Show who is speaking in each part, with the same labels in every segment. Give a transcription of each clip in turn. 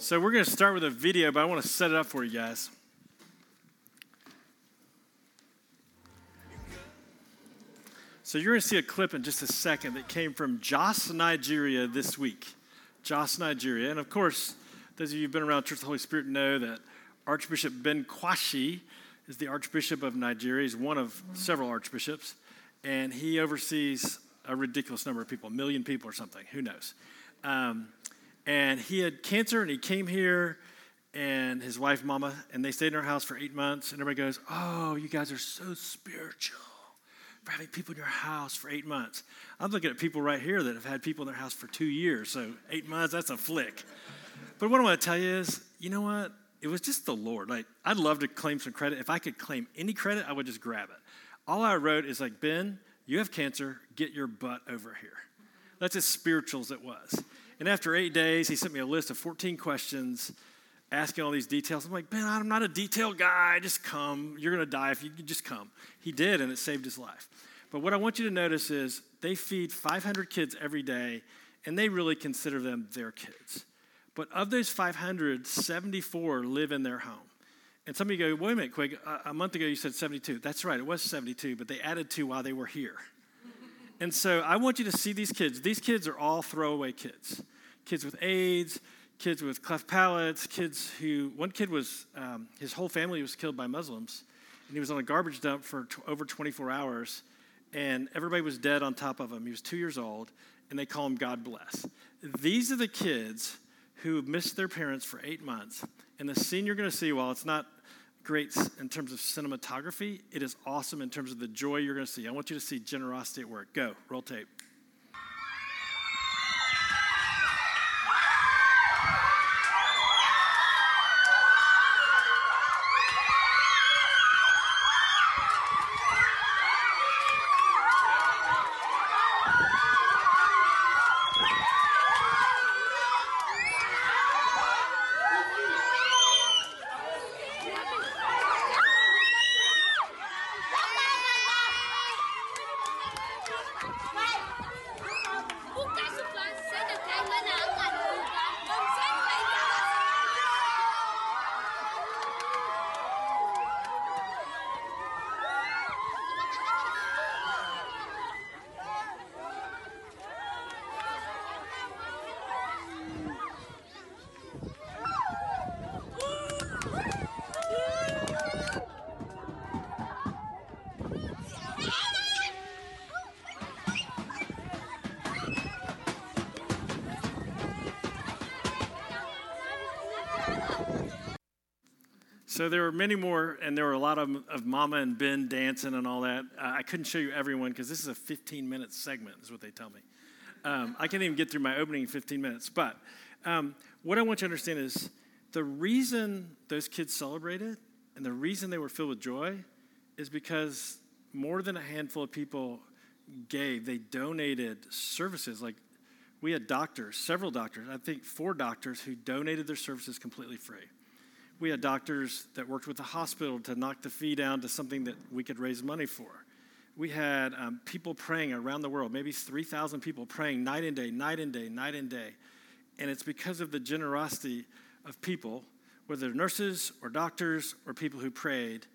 Speaker 1: So we're going to start with a video, but I want to set it up for you guys. So you're going to see a clip in just a second that came from Jos, Nigeria this week. Jos, Nigeria. And of course, those of you who've been around Church of the Holy Spirit know that Archbishop Ben Kwashi is the Archbishop of Nigeria. He's one of several archbishops, and he oversees a ridiculous number of people, a million people or something, who knows. Um, and he had cancer and he came here and his wife mama and they stayed in our house for eight months. And everybody goes oh you guys are so spiritual for having people in your house for eight months. I'm looking at people right here that have had people in their house for two years. So eight months that's a flick. But what i want to tell you is you know what? It was just the lord. Like i'd love to claim some credit. If i could claim any credit i would just grab it. All i wrote is like ben you have cancer. Get your butt over here. That's as spiritual as it was and after eight days, he sent me a list of 14 questions asking all these details. I'm like, Ben, I'm not a detail guy. Just come. You're going to die if you just come. He did, and it saved his life. But what I want you to notice is they feed 500 kids every day, and they really consider them their kids. But of those 500, 74 live in their home. And some of you go, wait a minute, Quig, a month ago you said 72. That's right, it was 72, but they added two while they were here. And so I want you to see these kids. These kids are all throwaway kids kids with AIDS, kids with cleft palates, kids who, one kid was, um, his whole family was killed by Muslims, and he was on a garbage dump for t- over 24 hours, and everybody was dead on top of him. He was two years old, and they call him God Bless. These are the kids who missed their parents for eight months. And the scene you're going to see, while it's not great in terms of cinematography, it is awesome in terms of the joy you're going to see. I want you to see generosity at work. Go, roll tape. So there were many more, and there were a lot of, of Mama and Ben dancing and all that. Uh, I couldn't show you everyone because this is a 15 minute segment, is what they tell me. Um, I can't even get through my opening in 15 minutes. But um, what I want you to understand is the reason those kids celebrated and the reason they were filled with joy is because more than a handful of people gave. They donated services. Like we had doctors, several doctors, I think four doctors who donated their services completely free we had doctors that worked with the hospital to knock the fee down to something that we could raise money for. We had um, people praying around the world, maybe 3,000 people praying night and day, night and day, night and day. And it's because of the generosity of people, whether nurses or doctors or people who prayed,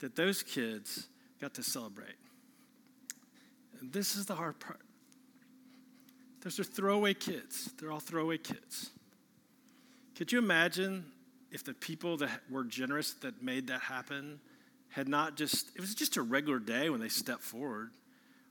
Speaker 1: that those kids got to celebrate. And this is the hard part. Those are throwaway kids. They're all throwaway kids. Could you imagine if the people that were generous that made that happen had not just, it was just a regular day when they stepped forward,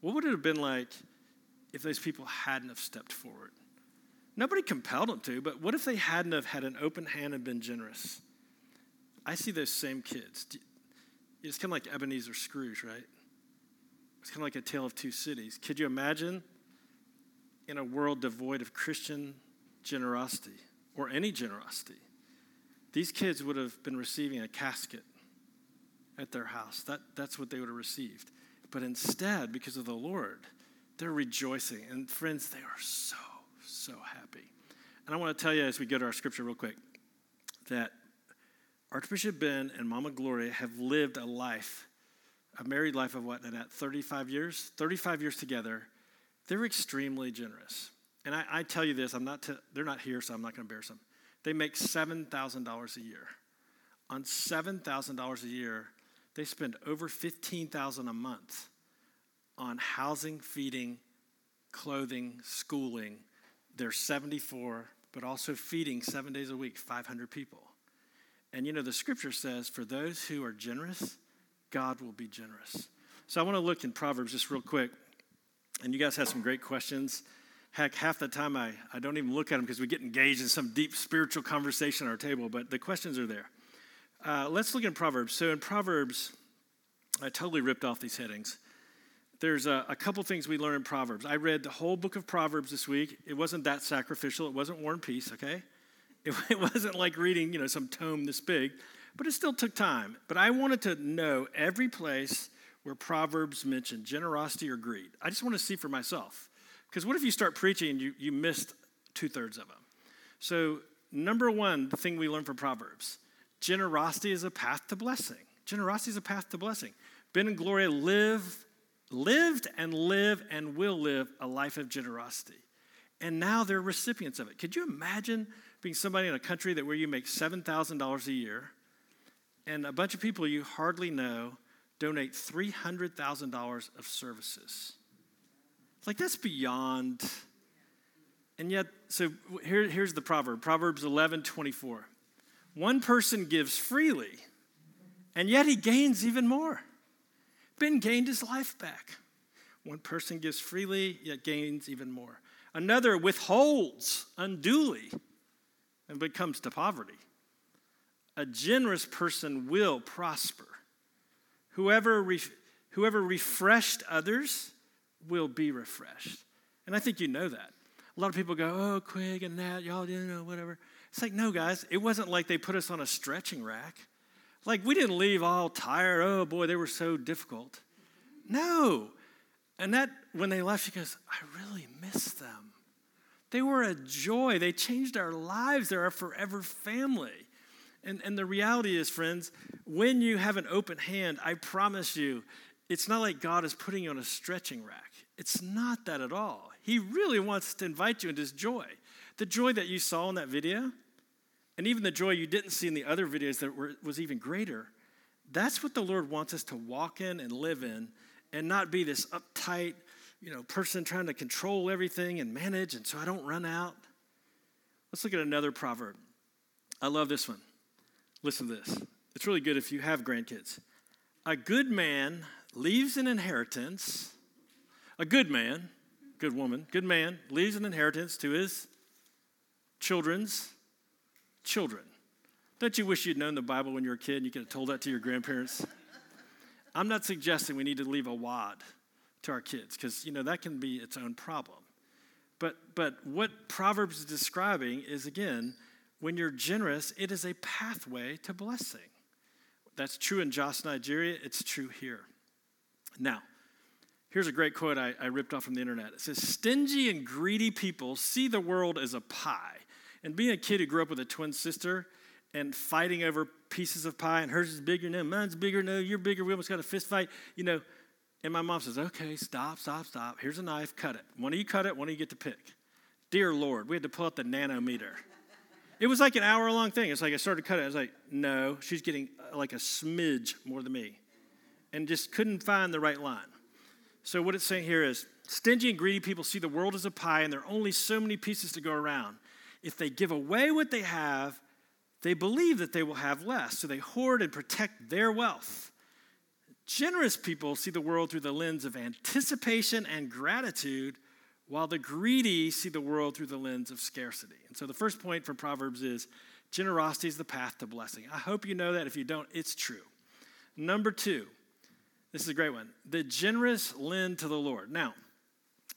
Speaker 1: what would it have been like if those people hadn't have stepped forward? Nobody compelled them to, but what if they hadn't have had an open hand and been generous? I see those same kids. It's kind of like Ebenezer Scrooge, right? It's kind of like a tale of two cities. Could you imagine in a world devoid of Christian generosity or any generosity? These kids would have been receiving a casket at their house. That, that's what they would have received. But instead, because of the Lord, they're rejoicing. And friends, they are so, so happy. And I want to tell you as we go to our scripture real quick that Archbishop Ben and Mama Gloria have lived a life, a married life of what, at 35 years? 35 years together. They're extremely generous. And I, I tell you this, I'm not, they're not here, so I'm not going to embarrass them. They make $7,000 a year. On $7,000 a year, they spend over 15,000 a month on housing, feeding, clothing, schooling. They're 74, but also feeding seven days a week, 500 people. And you know, the scripture says, for those who are generous, God will be generous. So I want to look in Proverbs just real quick. And you guys have some great questions. Heck, half the time I, I don't even look at them because we get engaged in some deep spiritual conversation at our table, but the questions are there. Uh, let's look in Proverbs. So in Proverbs, I totally ripped off these headings. There's a, a couple things we learn in Proverbs. I read the whole book of Proverbs this week. It wasn't that sacrificial. It wasn't War and Peace, okay? It, it wasn't like reading, you know, some tome this big, but it still took time. But I wanted to know every place where Proverbs mention generosity or greed. I just want to see for myself. Because what if you start preaching and you, you missed two thirds of them? So, number one, the thing we learn from Proverbs generosity is a path to blessing. Generosity is a path to blessing. Ben and Gloria live, lived and live and will live a life of generosity. And now they're recipients of it. Could you imagine being somebody in a country that where you make $7,000 a year and a bunch of people you hardly know donate $300,000 of services? Like, that's beyond. And yet, so here, here's the proverb Proverbs 11 24. One person gives freely, and yet he gains even more. Ben gained his life back. One person gives freely, yet gains even more. Another withholds unduly and becomes to poverty. A generous person will prosper. Whoever, whoever refreshed others will be refreshed. And I think you know that. A lot of people go, oh, Quig and Nat, y'all, you know, whatever. It's like, no, guys, it wasn't like they put us on a stretching rack. Like, we didn't leave all tired. Oh, boy, they were so difficult. No. And that, when they left, she goes, I really miss them. They were a joy. They changed our lives. They're our forever family. And, and the reality is, friends, when you have an open hand, I promise you, it's not like God is putting you on a stretching rack. It's not that at all. He really wants to invite you into his joy. The joy that you saw in that video, and even the joy you didn't see in the other videos that were, was even greater, that's what the Lord wants us to walk in and live in and not be this uptight, you know, person trying to control everything and manage and so I don't run out. Let's look at another proverb. I love this one. Listen to this. It's really good if you have grandkids. A good man leaves an inheritance. A good man, good woman, good man leaves an inheritance to his children's children. Don't you wish you'd known the Bible when you were a kid and you could have told that to your grandparents? I'm not suggesting we need to leave a wad to our kids because, you know, that can be its own problem. But, but what Proverbs is describing is, again, when you're generous, it is a pathway to blessing. That's true in Jos, Nigeria. It's true here. Now, here's a great quote I, I ripped off from the internet. It says, Stingy and greedy people see the world as a pie. And being a kid who grew up with a twin sister and fighting over pieces of pie, and hers is bigger, no, mine's bigger, no, you're bigger, we almost got a fist fight, you know. And my mom says, okay, stop, stop, stop. Here's a knife, cut it. One of you cut it, one of you get to pick. Dear Lord, we had to pull out the nanometer. It was like an hour long thing. It's like I started cutting. I was like, no, she's getting uh, like a smidge more than me. And just couldn't find the right line. So, what it's saying here is stingy and greedy people see the world as a pie, and there are only so many pieces to go around. If they give away what they have, they believe that they will have less. So, they hoard and protect their wealth. Generous people see the world through the lens of anticipation and gratitude, while the greedy see the world through the lens of scarcity. And so the first point for Proverbs is generosity is the path to blessing. I hope you know that. If you don't, it's true. Number two, this is a great one. The generous lend to the Lord. Now,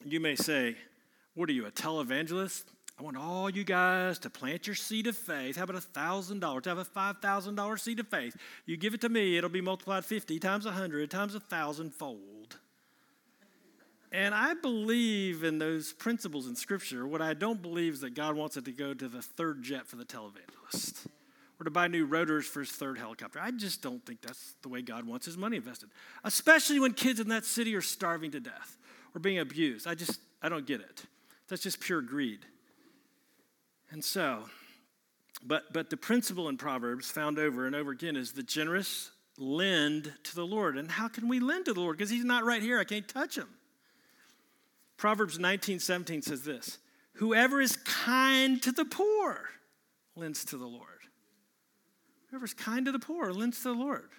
Speaker 1: you may say, What are you, a televangelist? I want all you guys to plant your seed of faith. How about a thousand dollars? Have a five thousand dollar seed of faith. You give it to me, it'll be multiplied fifty times a hundred times a thousand fold. And I believe in those principles in Scripture. What I don't believe is that God wants it to go to the third jet for the televangelist or to buy new rotors for his third helicopter. I just don't think that's the way God wants his money invested, especially when kids in that city are starving to death or being abused. I just, I don't get it. That's just pure greed. And so, But, but the principle in Proverbs found over and over again is the generous lend to the Lord. And how can we lend to the Lord? Because he's not right here. I can't touch him. Proverbs 19, 17 says this Whoever is kind to the poor lends to the Lord. Whoever's kind to the poor lends to the Lord.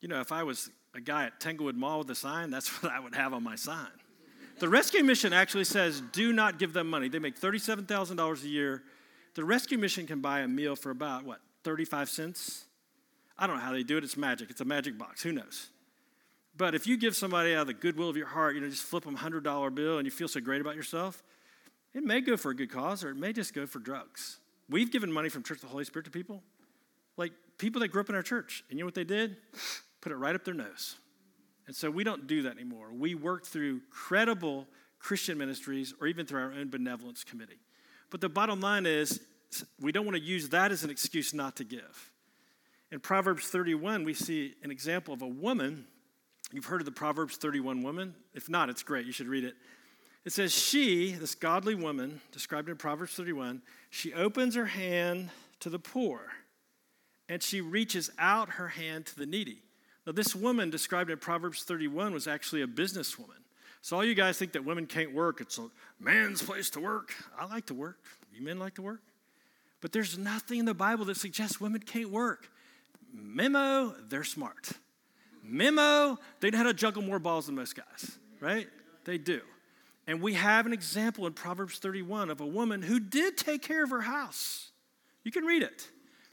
Speaker 1: You know, if I was a guy at Tanglewood Mall with a sign, that's what I would have on my sign. The rescue mission actually says do not give them money. They make $37,000 a year. The rescue mission can buy a meal for about, what, 35 cents? I don't know how they do it. It's magic. It's a magic box. Who knows? But if you give somebody out of the goodwill of your heart, you know, just flip them a $100 bill and you feel so great about yourself, it may go for a good cause or it may just go for drugs. We've given money from Church of the Holy Spirit to people, like people that grew up in our church. And you know what they did? Put it right up their nose. And so we don't do that anymore. We work through credible Christian ministries or even through our own benevolence committee. But the bottom line is, we don't want to use that as an excuse not to give. In Proverbs 31, we see an example of a woman. You've heard of the Proverbs 31 woman? If not, it's great. You should read it. It says, She, this godly woman, described in Proverbs 31, she opens her hand to the poor and she reaches out her hand to the needy. Now, this woman described in Proverbs 31 was actually a businesswoman. So, all you guys think that women can't work, it's a man's place to work. I like to work. You men like to work? But there's nothing in the Bible that suggests women can't work. Memo, they're smart. Memo, they know how to juggle more balls than most guys, right? They do. And we have an example in Proverbs 31 of a woman who did take care of her house. You can read it.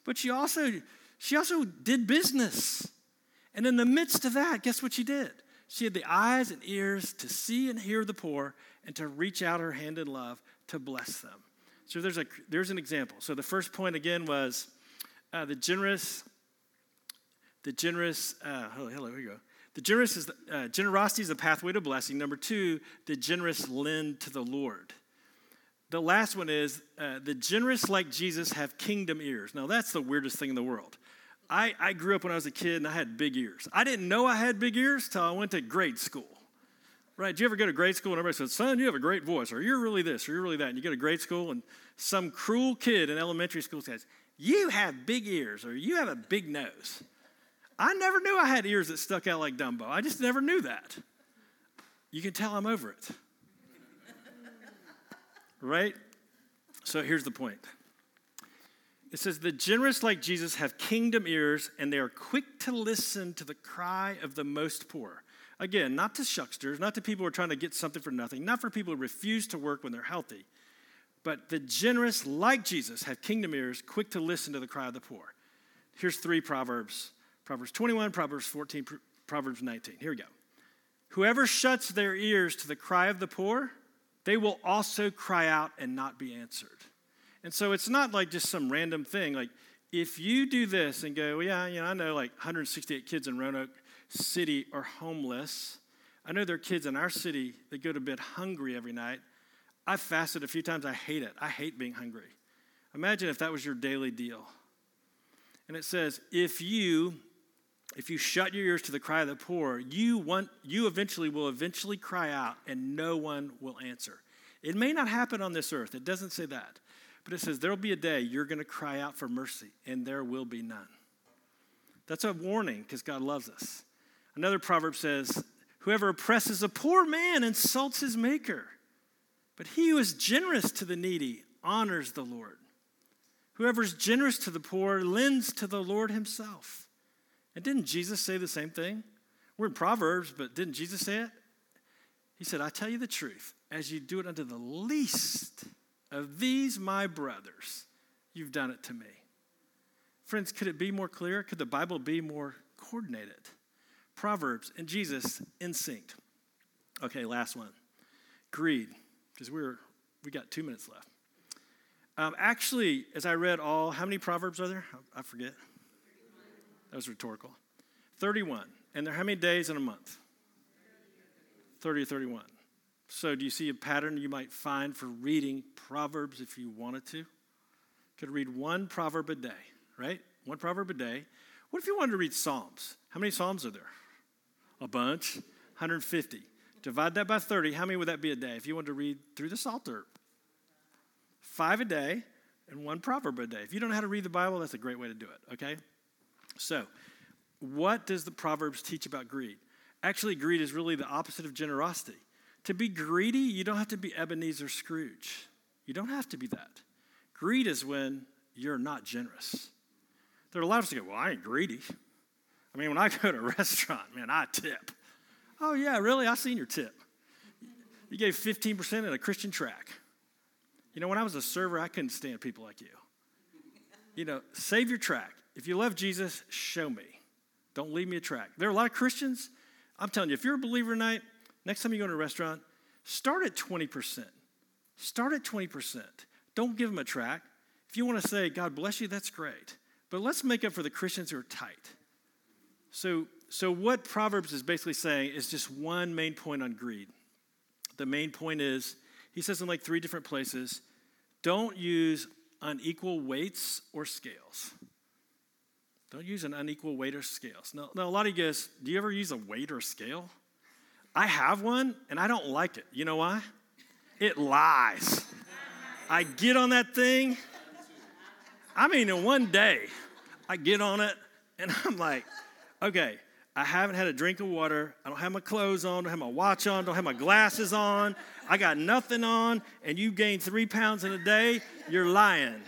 Speaker 1: But she also she also did business. And in the midst of that, guess what she did? She had the eyes and ears to see and hear the poor and to reach out her hand in love to bless them. So there's, a, there's an example. So the first point again was uh, the generous, the generous, uh, hello, hello, here you go. The generous is uh, generosity is the pathway to blessing. Number two, the generous lend to the Lord. The last one is uh, the generous, like Jesus, have kingdom ears. Now, that's the weirdest thing in the world. I, I grew up when I was a kid and I had big ears. I didn't know I had big ears till I went to grade school. Right? Do you ever go to grade school and everybody says, son, you have a great voice, or you're really this, or you're really that. And you go to grade school and some cruel kid in elementary school says, you have big ears, or you have a big nose. I never knew I had ears that stuck out like Dumbo. I just never knew that. You can tell I'm over it. right? So here's the point it says, The generous, like Jesus, have kingdom ears, and they are quick to listen to the cry of the most poor. Again, not to shucksters, not to people who are trying to get something for nothing, not for people who refuse to work when they're healthy, but the generous, like Jesus, have kingdom ears, quick to listen to the cry of the poor. Here's three Proverbs Proverbs 21, Proverbs 14, Proverbs 19. Here we go. Whoever shuts their ears to the cry of the poor, they will also cry out and not be answered. And so it's not like just some random thing. Like, if you do this and go, well, yeah, you know, I know like 168 kids in Roanoke City are homeless. I know there are kids in our city that go to bed hungry every night. I've fasted a few times. I hate it. I hate being hungry. Imagine if that was your daily deal. And it says, if you if you shut your ears to the cry of the poor, you want you eventually will eventually cry out and no one will answer. It may not happen on this earth. It doesn't say that. But it says, There'll be a day you're going to cry out for mercy, and there will be none. That's a warning because God loves us. Another proverb says, Whoever oppresses a poor man insults his maker, but he who is generous to the needy honors the Lord. Whoever is generous to the poor lends to the Lord himself. And didn't Jesus say the same thing? We're in Proverbs, but didn't Jesus say it? He said, I tell you the truth, as you do it unto the least of these my brothers, you've done it to me. Friends, could it be more clear? Could the Bible be more coordinated? Proverbs and Jesus in sync. Okay, last one. Greed, because we're we got two minutes left. Um, actually, as I read all, how many proverbs are there? I, I forget. That was rhetorical. 31. And there how many days in a month? 30 or 31. So, do you see a pattern you might find for reading Proverbs if you wanted to? Could read one proverb a day, right? One proverb a day. What if you wanted to read Psalms? How many Psalms are there? A bunch, 150. Divide that by 30. How many would that be a day if you wanted to read through the Psalter? five a day and one proverb a day. If you don't know how to read the Bible, that's a great way to do it, okay? So, what does the Proverbs teach about greed? Actually, greed is really the opposite of generosity. To be greedy, you don't have to be Ebenezer Scrooge. You don't have to be that. Greed is when you're not generous. There are a lot of us who go, Well, I ain't greedy. I mean, when I go to a restaurant, man, I tip. Oh, yeah, really? I seen your tip. You gave 15% in a Christian track. You know, when I was a server, I couldn't stand people like you. You know, save your track. If you love Jesus, show me. Don't leave me a track. There are a lot of Christians. I'm telling you, if you're a believer tonight, next time you go to a restaurant, start at 20%. Start at 20%. Don't give them a track. If you want to say, God bless you, that's great. But let's make up for the Christians who are tight. So, so what Proverbs is basically saying is just one main point on greed. The main point is, he says in like three different places, don't use unequal weights or scales. Don't use an unequal weight or scales. Now, now, a lot of you guys, do you ever use a weight or scale? I have one and I don't like it. You know why? It lies. I get on that thing. I mean, in one day, I get on it and I'm like, okay, I haven't had a drink of water. I don't have my clothes on, don't have my watch on, don't have my glasses on. I got nothing on, and you gain three pounds in a day, you're lying.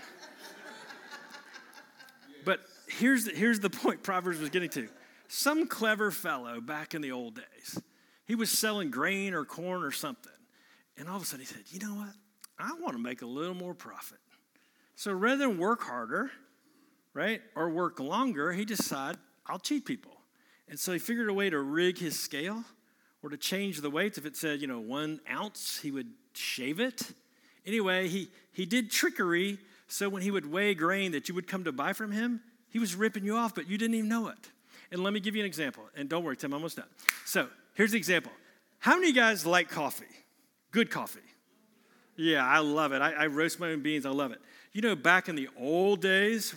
Speaker 1: Here's the, here's the point Proverbs was getting to. Some clever fellow back in the old days, he was selling grain or corn or something. And all of a sudden he said, You know what? I want to make a little more profit. So rather than work harder, right, or work longer, he decided, I'll cheat people. And so he figured a way to rig his scale or to change the weights. If it said, you know, one ounce, he would shave it. Anyway, he, he did trickery so when he would weigh grain that you would come to buy from him, he was ripping you off, but you didn't even know it. And let me give you an example. And don't worry, Tim, I'm almost done. So here's the example. How many of you guys like coffee? Good coffee. Yeah, I love it. I, I roast my own beans. I love it. You know, back in the old days,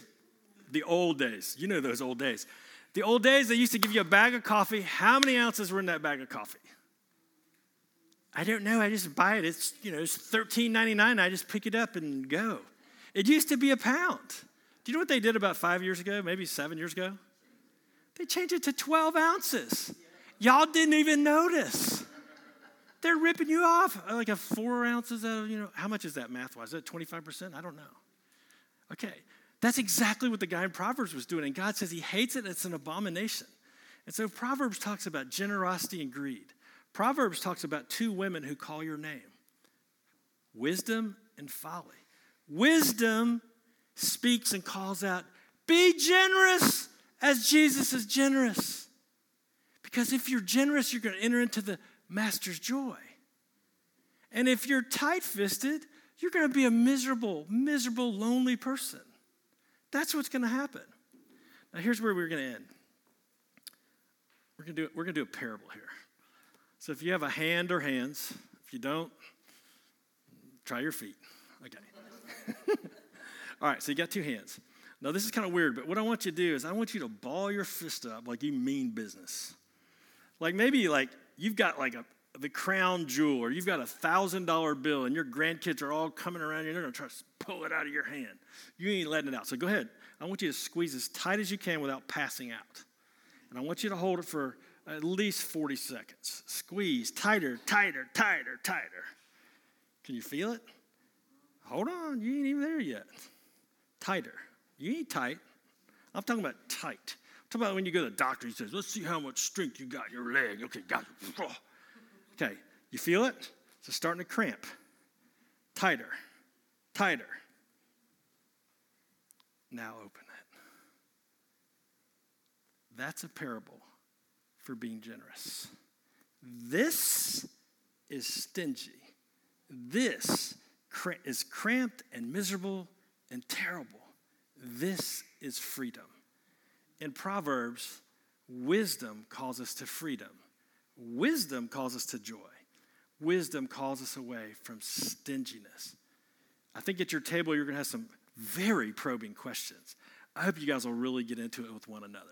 Speaker 1: the old days, you know those old days. The old days, they used to give you a bag of coffee. How many ounces were in that bag of coffee? I don't know. I just buy it. It's, you know, it's $13.99. I just pick it up and go. It used to be a pound. Do you know what they did about five years ago, maybe seven years ago? They changed it to 12 ounces. Y'all didn't even notice. They're ripping you off uh, like a four ounces of, you know, how much is that math wise? Is that 25%? I don't know. Okay. That's exactly what the guy in Proverbs was doing. And God says he hates it, it's an abomination. And so Proverbs talks about generosity and greed. Proverbs talks about two women who call your name wisdom and folly. Wisdom speaks and calls out, Be generous as Jesus is generous. Because if you're generous, you're going to enter into the master's joy. And if you're tight fisted, you're going to be a miserable, miserable, lonely person. That's what's going to happen. Now, here's where we're going to end. We're going to do we're going to do a parable here. So if you have a hand or hands, if you don't, try your feet. Okay. All right, so you got two hands. Now this is kind of weird, but what I want you to do is I want you to ball your fist up like you mean business. Like maybe like you've got like a the crown jewel or you've got a thousand dollar bill and your grandkids are all coming around you and they're to try to pull it out of your hand. You ain't letting it out. So go ahead. I want you to squeeze as tight as you can without passing out. And i want you to hold it for at least 40 seconds. Squeeze tighter tighter tighter tighter. Can you feel it? Hold on you ain't even there yet tighter you ain't tight i'm talking about tight I'm talking about when you go to the doctor he says let's see how much strength you got in your leg okay got it Okay, you feel it? It's starting to cramp. Tighter, tighter. Now open it. That's a parable for being generous. This is stingy. This is cramped and miserable and terrible. This is freedom. In Proverbs, wisdom calls us to freedom. Wisdom calls us to joy. Wisdom calls us away from stinginess. I think at your table, you're going to have some very probing questions. I hope you guys will really get into it with one another.